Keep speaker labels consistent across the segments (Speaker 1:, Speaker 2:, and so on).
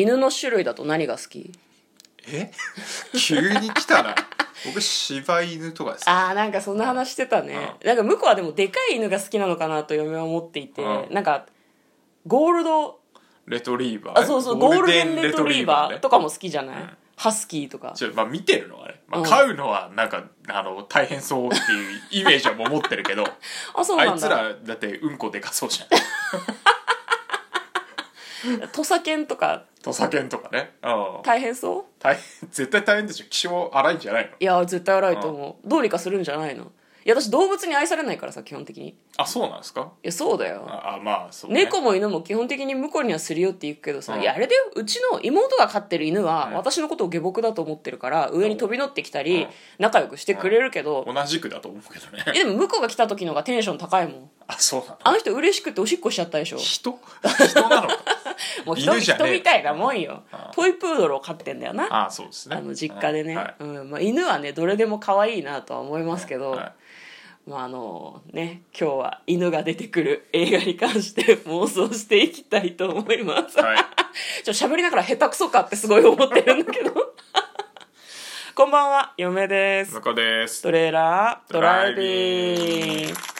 Speaker 1: 犬の種類だと何が好き？
Speaker 2: え？急に来たな。僕柴犬とかです
Speaker 1: あーなんかそんな話してたね。なんか向こうはでもでかい犬が好きなのかなと嫁は思っていて
Speaker 2: うん。
Speaker 1: なんかゴールド
Speaker 2: レトリーバー
Speaker 1: あそうそうゴールデンレトリーバー
Speaker 2: ね。
Speaker 1: とかも好きじゃない、
Speaker 2: うん。
Speaker 1: ハスキーとか。
Speaker 2: ちょまあ見てるのはね、まあ、
Speaker 1: うん
Speaker 2: 飼うのはなんかあの大変そうっていうイメージはもう持ってるけど。
Speaker 1: あそうなんだ。
Speaker 2: あいつらだってうんこでかそうじゃん
Speaker 1: 土佐犬とか。
Speaker 2: 土佐犬とかね。うん
Speaker 1: 大変そう？
Speaker 2: 大変絶対大変でしょ。気性荒いんじゃないの？
Speaker 1: いや絶対荒いと思う。どうにかするんじゃないの？いや私動物に愛されないからさ基本的に。い
Speaker 2: あそうなんですか？
Speaker 1: やそうだよ。
Speaker 2: ああまあそう、ね、
Speaker 1: 猫も犬も基本的に向こうにはするよって言うけどさ、
Speaker 2: うん。
Speaker 1: いやあれだようちの妹が飼ってる犬は
Speaker 2: うん。
Speaker 1: 私のことを下僕だと思ってるから上に飛び乗ってきたり
Speaker 2: うん。
Speaker 1: 仲良くしてくれるけど、
Speaker 2: 同じくだと思うけどね。
Speaker 1: えでも向こうが来た時のがテンション高いもん。
Speaker 2: あそうなの？
Speaker 1: あの人嬉しくておしっこしちゃったでしょ。
Speaker 2: 人？人なのか？
Speaker 1: もう人
Speaker 2: 犬じゃねえ。
Speaker 1: 人みたいなもんよ。
Speaker 2: あ
Speaker 1: トイプードルを飼ってんだよな。
Speaker 2: あそうですね。
Speaker 1: あの実家でね、
Speaker 2: はい。
Speaker 1: うん。まあ、犬はねどれでも可愛いなとは思いますけど、
Speaker 2: はい。
Speaker 1: まああのね今日は犬が出てくる映画に関して妄想していきたいと思います、
Speaker 2: はい。
Speaker 1: ちょ喋りながら下手くそかってすごい思ってるんだけど。こんばんは嫁です。
Speaker 2: 向こうです。
Speaker 1: トレーラードライビング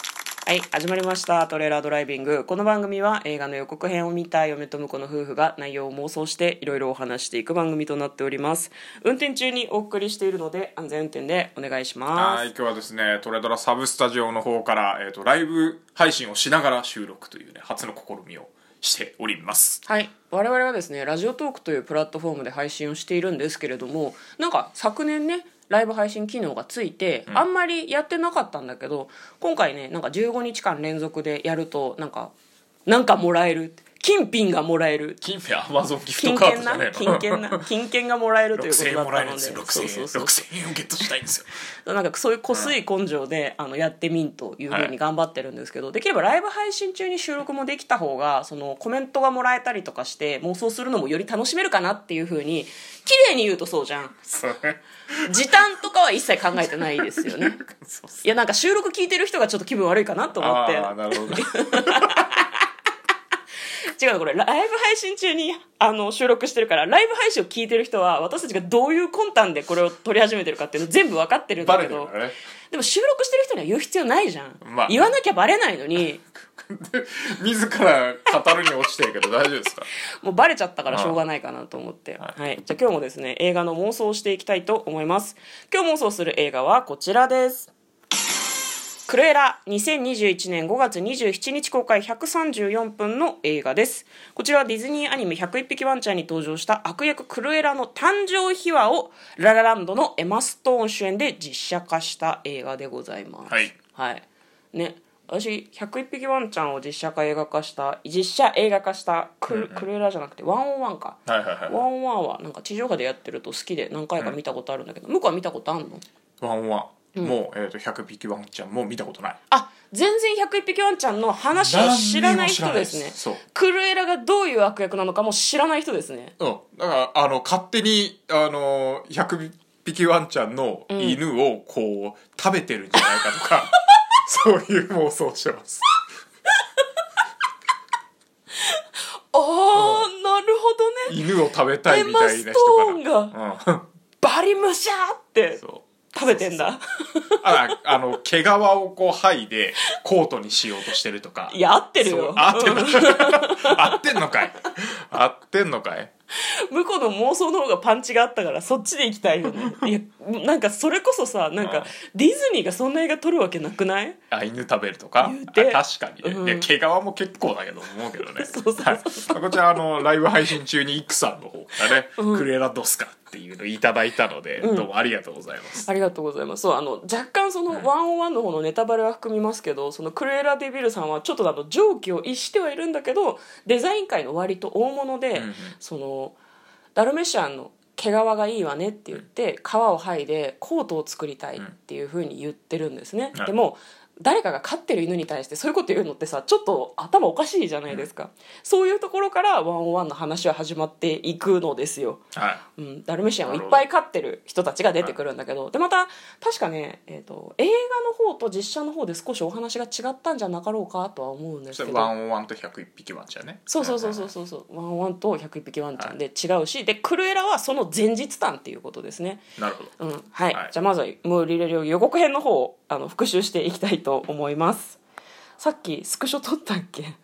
Speaker 1: はい始まりました。トレーラードライビング。この番組は映画の予告編を見た嫁と婿の夫婦が内容を妄想していろいろお話していく番組となっております。運転中にお送りしているので安全運転でお願いします。
Speaker 2: はい今日はですねトレドラサブスタジオの方から、えー、とライブ配信をしながら収録というね初の試みをしております。
Speaker 1: はい我々はですねラジオトークというプラットフォームで配信をしているんですけれどもなんか昨年ねライブ配信機能がついて、あんまりやってなかったんだけど今回ねなんか15日間連続でやるとなんかなんかもらえる金品がもらえる。
Speaker 2: 金品アマゾンギフ
Speaker 1: 金
Speaker 2: トカード
Speaker 1: 券な？
Speaker 2: じゃねえの？
Speaker 1: 金券な？金券がもらえるということ
Speaker 2: 6000
Speaker 1: だったので。
Speaker 2: 円もらえるんですよ。6000円
Speaker 1: そうそうそう。
Speaker 2: 6000円をゲットしたいんですよ。
Speaker 1: なんかそういうこすい根性で、あのやってみんというふうに頑張ってるんですけど、できればライブ配信中に収録もできた方がそのコメントがもらえたりとかして妄想するのもより楽しめるかなっていうふうに綺麗に言うとそうじゃん。時短とかは一切考えてないですよね。いやなんか収録聞いてる人がちょっと気分悪いかなと思って。
Speaker 2: ああなるほど
Speaker 1: 違うのこれライブ配信中にあの収録してるからライブ配信を聞いてる人は私たちがどういう魂胆でこれを撮り始めてるかっていうの全部分かってるんだけどでも収録してる人には言う必要ないじゃん、
Speaker 2: まあ。
Speaker 1: 言わなきゃバレないのに。
Speaker 2: 自ら語るに落ちてるけど大丈夫ですか？
Speaker 1: もうバレちゃったからしょうがないかなと思って、
Speaker 2: は
Speaker 1: はい、じゃあ今日もですね映画の妄想をしていきたいと思います。今日妄想する映画はこちらですクルエラ2021年5月27日公開134分の映画です。こちらはディズニーアニメ101匹ワンちゃんに登場した悪役クルエラの誕生秘話をララランドのエマ・ストーン主演で実写化した映画でございます。
Speaker 2: はい。
Speaker 1: はい。ね。私101匹ワンちゃんを実写化映画化した実写映画化したクル,、クルエラじゃなくてワンオーワンか。
Speaker 2: はいはいはい。
Speaker 1: ワンオーワンはなんか地上波でやってると好きで何回か見たことあるんだけど、向こうは見たことあんの？
Speaker 2: ワンワンもう、えー、と100匹ワンちゃんもう見たことない。
Speaker 1: あ全然101匹ワンちゃんの話を知らない人ですね。
Speaker 2: そう。
Speaker 1: クルエラがどういう悪役なのかも知らない人ですね。
Speaker 2: うん。だからあの勝手にあの100匹ワンちゃんの犬をこう、食べてるんじゃないかとか そういう妄想をしてます。
Speaker 1: あーなるほどね。
Speaker 2: 犬を食べたいみたいな人
Speaker 1: エマストーン
Speaker 2: か
Speaker 1: が
Speaker 2: ら、うん、
Speaker 1: バリムシャーって。
Speaker 2: そう
Speaker 1: 食べてんだ。
Speaker 2: ああの毛皮をこう剥いでコートにしようとしてるとか。
Speaker 1: いや合ってるよ。
Speaker 2: 合ってんの 合ってんのかい。合ってんのかい。
Speaker 1: 向こうの妄想の方がパンチがあったからそっちで行きたいよね。いやなんかそれこそさなんか
Speaker 2: うん。
Speaker 1: ディズニーがそんな映画撮るわけなくない？
Speaker 2: あ犬食べるとか？確かに。ね、
Speaker 1: うん。
Speaker 2: で毛皮も結構だけど思うけどね。
Speaker 1: そうそうそう
Speaker 2: はい。こちらあのライブ配信中にイクさんの方からね、クレラドスカっていうのをいただいたので、どうもありがとうございます、
Speaker 1: ありがとうございます。そうあの若干そのワンオンワンの方のネタバレは含みますけどそのクルエラ・デビルさんはちょっとあの常軌を逸してはいるんだけどデザイン界の割と大物で、
Speaker 2: んうん。
Speaker 1: そのダルメシアンの毛皮がいいわねって言って皮を剥いでコートを作りたいっていうふうに言ってるんですね、
Speaker 2: うん
Speaker 1: でも誰かが飼ってる犬に対してそういうこと言うのってさちょっと頭おかしいじゃないですか、そういうところからワンオーワンの話は始まっていくのですよ、
Speaker 2: はい。
Speaker 1: うん、ダルメシアンをいっぱい飼ってる人たちが出てくるんだけど、でまた確かね、えー、と映画の方と実写の方で少しお話が違ったんじゃなかろうかとは思うんですけど。
Speaker 2: ワンオンワンと101匹ワンちゃんね。
Speaker 1: そうそうそうそうそう。そうワンワンと101匹ワンちゃんで違うし、でクルエラはその前日談っていうことですね。
Speaker 2: なるほど。
Speaker 1: うん。はい、
Speaker 2: はい。
Speaker 1: じゃあまずは「ムーリレリオ予告編」の方をあの復習していきたいと思います。さっきスクショ撮ったっけ？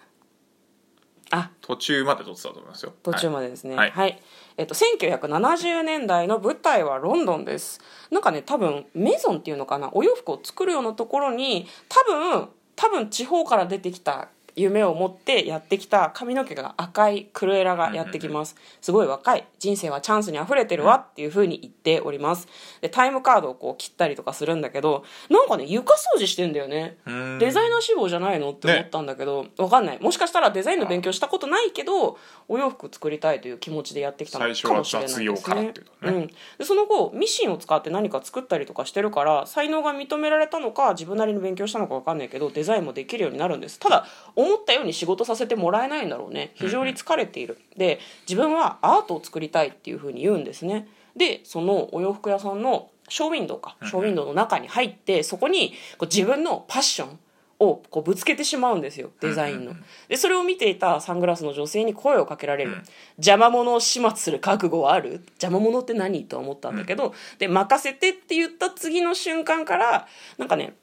Speaker 1: あ。
Speaker 2: 途中まで撮ってたと思いますよ。
Speaker 1: 途中までですね。
Speaker 2: はい。
Speaker 1: はい、えっと1970年代の舞台はロンドンです。なんかね多分メゾンっていうのかな？お洋服を作るようなところに多分多分地方から出てきた夢を持ってやってきた髪の毛が赤いクルエラがやってきます。すごい若い。人生はチャンスにあふれてるわっていうふうに言っております。でタイムカードをこう切ったりとかするんだけどなんかね床掃除してんだよね。デザイナー志望じゃないのって思ったんだけど、わかんない。もしかしたらデザインの勉強したことないけどお洋服作りたいという気持ちでやってきたのかもしれないですね。
Speaker 2: うのね。
Speaker 1: うん、でその後ミシンを使って何か作ったりとかしてるから才能が認められたのか自分なりに勉強したのかわかんないけどデザインもできるようになるんです。ただ思ったように仕事させてもらえないんだろうね。非常に疲れている。で自分はアートを作りたいっていうふうに言うんですね。でそのお洋服屋さんのショーウィンドウか。ショーウィンドウの中に入ってそこにこう自分のパッションをこうぶつけてしまうんですよ。デザインの。でそれを見ていたサングラスの女性に声をかけられる、邪魔者を始末する覚悟はある？邪魔者って何？と思ったんだけど、で任せてって言った次の瞬間からなんかね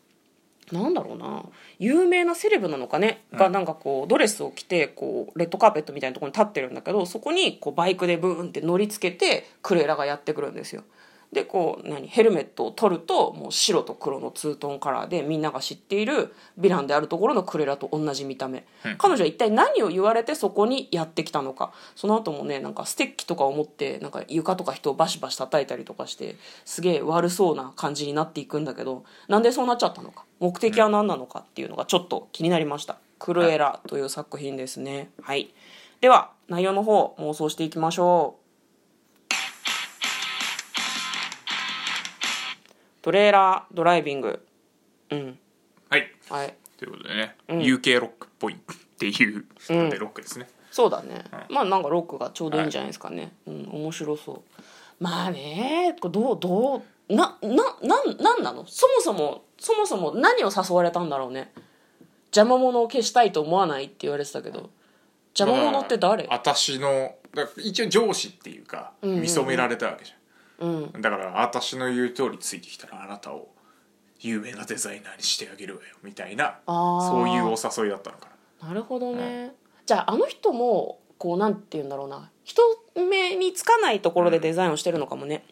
Speaker 1: なんだろうな。有名なセレブなのかね、がなんかこうドレスを着てこうレッドカーペットみたいなところに立ってるんだけどそこにこうバイクでブーンって乗りつけてクレーラがやってくるんですよでこう何ヘルメットを取るともう白と黒のツートンカラーでみんなが知っているヴィランであるところのクレラと同じ見た目、彼女は一体何を言われてそこにやってきたのか。その後もねなんかステッキとかを持ってなんか床とか人をバシバシ叩いたりとかしてすげえ悪そうな感じになっていくんだけどなんでそうなっちゃったのか。目的は何なのかっていうのがちょっと気になりました「クルエラ」という作品ですね。はい。では内容の方妄想していきましょうトレーラードライビング。うん。
Speaker 2: はい。
Speaker 1: はい。
Speaker 2: ということでね、UK ロックっぽいっていうロックですね、
Speaker 1: そうだね、まあなんかロックがちょうどいいんじゃないですかね、うん面白そう。まあねこれどうどうなななんなんなの？そもそもそもそも何を誘われたんだろうね。邪魔者を消したいと思わないって言われてたけど。邪魔者って誰、
Speaker 2: まあ私のだから一応上司っていうか
Speaker 1: んうん
Speaker 2: 見初められたわけじ
Speaker 1: うん
Speaker 2: ゃん、だから私の言う通りついてきたらあなたを有名なデザイナーにしてあげるわよみたいな
Speaker 1: あー。
Speaker 2: そういうお誘いだったのかな。
Speaker 1: なるほどね、じゃああの人もこうなんて言うんだろうな。人目につかないところでデザインをしてるのかもね、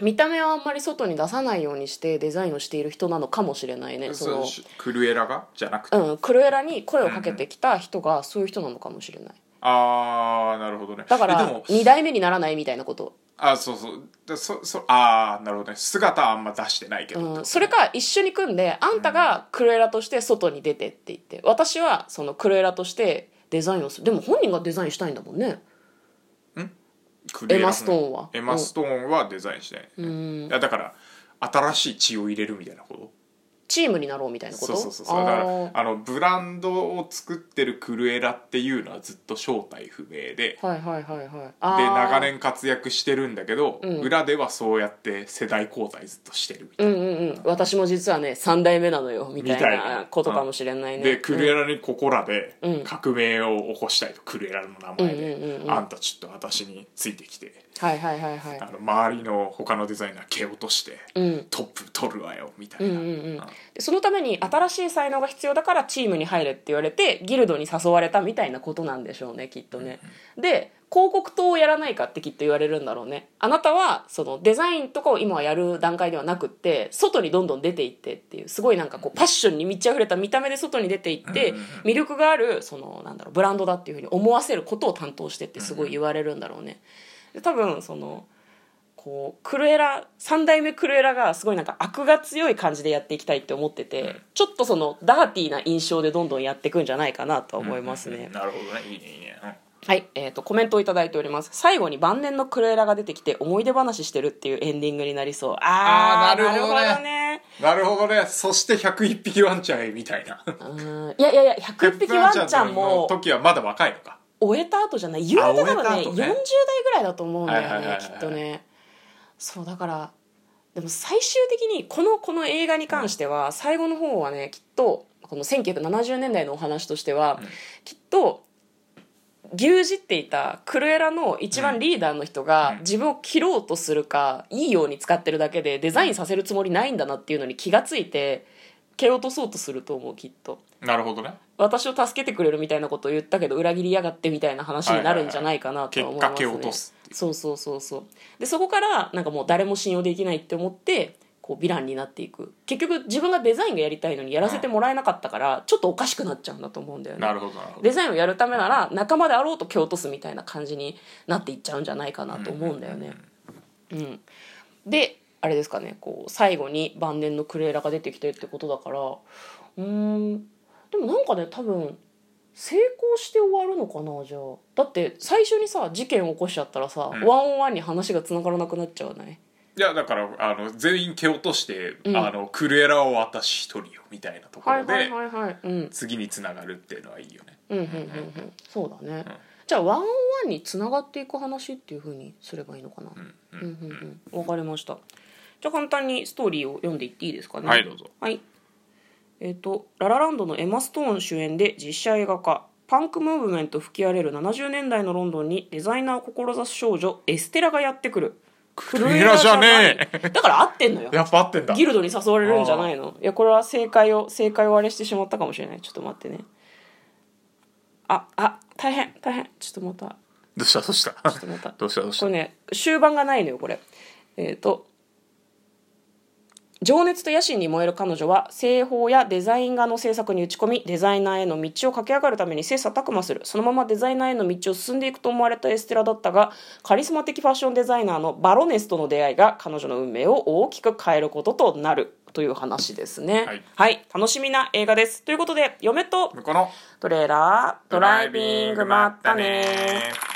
Speaker 1: 見た目はあんまり外に出さないようにしてデザインをしている人なのかもしれないねその。
Speaker 2: そうしクルエラが？じゃなくて、
Speaker 1: うん、クルエラに声をかけてきた人がそういう人なのかもしれない。
Speaker 2: ああなるほどね。
Speaker 1: だか
Speaker 2: でも
Speaker 1: 2代目にならないみたいなこと、
Speaker 2: あそうそう。だそそああなるほどね。姿はあんま出してないけど。
Speaker 1: うん、それか一緒に組んであんたがクルエラとして外に出てって言って。私はそのクルエラとしてデザインをする。でも本人がデザインしたいんだもんね。
Speaker 2: エ
Speaker 1: マストーンは。
Speaker 2: エマストーンはデザインしてない、
Speaker 1: うん。
Speaker 2: だから新しい血を入れるみたいなこと？
Speaker 1: チームになろうみたいなこと？
Speaker 2: そうそうそうそう。だから
Speaker 1: あ
Speaker 2: のブランドを作ってるクルエラっていうのはずっと正体不明で。
Speaker 1: はいはいはいはい。あ
Speaker 2: で
Speaker 1: ー。
Speaker 2: 長年活躍してるんだけど、
Speaker 1: うん。
Speaker 2: 裏ではそうやって世代交代ずっとしてるみたいな、
Speaker 1: うんうんうん。私も実はね3代目なのよみたい
Speaker 2: みたいな
Speaker 1: なことかもしれないね。
Speaker 2: でクルエラにここらで
Speaker 1: うん。
Speaker 2: 革命を起こしたいとクルエラの名前で、
Speaker 1: うんうんうんうん。
Speaker 2: あんたちょっと私についてきて。
Speaker 1: はいはいはいはい。
Speaker 2: あの周りの他のデザイナー蹴落として、
Speaker 1: うん。
Speaker 2: トップ取るわよみたいな、
Speaker 1: うんうん。うんでそのために新しい才能が必要だからチームに入れって言われてギルドに誘われたみたいなことなんでしょうねきっとね。で広告塔をやらないかってきっと言われるんだろうね。あなたはそのデザインとかを今はやる段階ではなくって外にどんどん出ていってっていうすごいなんかこうパッションに満ち溢れた見た目で外に出ていって魅力があるそのなんだろうブランドだっていうふうに思わせることを担当してってすごい言われるんだろうね。で多分そのこうクルエラ3代目クルエラがすごいなんか悪が強い感じでやっていきたいって思ってて、ちょっとそのダーティーな印象でどんどんやっていくんじゃないかなとは思いますね、
Speaker 2: なるほどね。いいねいいね、うん。
Speaker 1: はい、えっ、と、コメントをいただいております。最後に晩年のクルエラが出てきて思い出話してるっていうエンディングになりそう。あー、
Speaker 2: あーなるほどね。
Speaker 1: なるほどね。
Speaker 2: そして101匹ワンちゃんへみたいな。
Speaker 1: うん。いやいやいや、100匹ワンちゃん
Speaker 2: の
Speaker 1: も
Speaker 2: 時はまだ若いのか。
Speaker 1: 終えた後じゃない。言うて多分ね、
Speaker 2: ね
Speaker 1: 40代ぐらいだと思うんだよね、きっとね。そう、だから、でも最終的にこのこの映画に関しては最後の方はねきっとこの1970年代のお話としては、
Speaker 2: うん。
Speaker 1: きっと牛耳っていたクルエラの一番リーダーの人が
Speaker 2: うん。
Speaker 1: 自分を切ろうとするかいいように使ってるだけでデザインさせるつもりないんだなっていうのに気がついて蹴落とそうとすると思うきっと。
Speaker 2: なるほどね。
Speaker 1: 私を助けてくれるみたいなことを言ったけど裏切りやがってみたいな話になるんじゃないかなとは思いますそうそうそうそう。でそこからなんかもう誰も信用できないって思ってこうヴィランになっていく。結局自分がデザインがやりたいのにやらせてもらえなかったからちょっとおかしくなっちゃうんだと思うんだよね。
Speaker 2: なるほどなるほど。
Speaker 1: デザインをやるためなら仲間であろうと蹴落とすみたいな感じになっていっちゃうんじゃないかなと思うんだよね。うん。であれですかねこう最後に晩年のクレーラが出てきてってことだから。うーん。でもなんかね多分成功して終わるのかなじゃあ。だって最初にさ事件起こしちゃったらさ、
Speaker 2: うん。
Speaker 1: ワンオンワンに話がつながらなくなっちゃわない？
Speaker 2: いやだからあの全員蹴落として、
Speaker 1: うん。
Speaker 2: あのクルエラを私一人よみたいなところで、
Speaker 1: はいはいはいはい。うん。
Speaker 2: 次につながるっていうのはいいよね。
Speaker 1: うんうんうんうん。そうだね、
Speaker 2: ん
Speaker 1: じゃあワンオンワンにつながっていく話っていうふうにすればいいのかな、
Speaker 2: うん。
Speaker 1: うんうんうん。わかりましたじゃあ簡単にストーリーを読んでいっていいですかね。
Speaker 2: はいどうぞ。
Speaker 1: はい。えっ、と「ララランド」のエマ・ストーン主演で実写映画化。パンクムーブメント吹き荒れる70年代のロンドンにデザイナーを志す少女エステラがやってくる。ク
Speaker 2: ルエラじゃね
Speaker 1: え。だから合ってんのよ。
Speaker 2: やっぱ合ってんだ。
Speaker 1: ギルドに誘われるんじゃないの。いやこれは正解を正解をあれしてしまったかもしれない。ちょっと待ってね。ああ大変大変。ちょっとまた。
Speaker 2: どうしたどうした？
Speaker 1: ちょっとまた。
Speaker 2: どうしたどうした？
Speaker 1: これね終盤がないのよこれ。えっ、と情熱と野心に燃える彼女は製法やデザイン画の制作に打ち込みデザイナーへの道を駆け上がるために切磋琢磨する。そのままデザイナーへの道を進んでいくと思われたエステラだったがカリスマ的ファッションデザイナーのバロネスとの出会いが彼女の運命を大きく変えることとなるという話ですね。
Speaker 2: はい、
Speaker 1: 楽しみな映画です。ということで嫁と。
Speaker 2: この
Speaker 1: トレーラードライビングまったね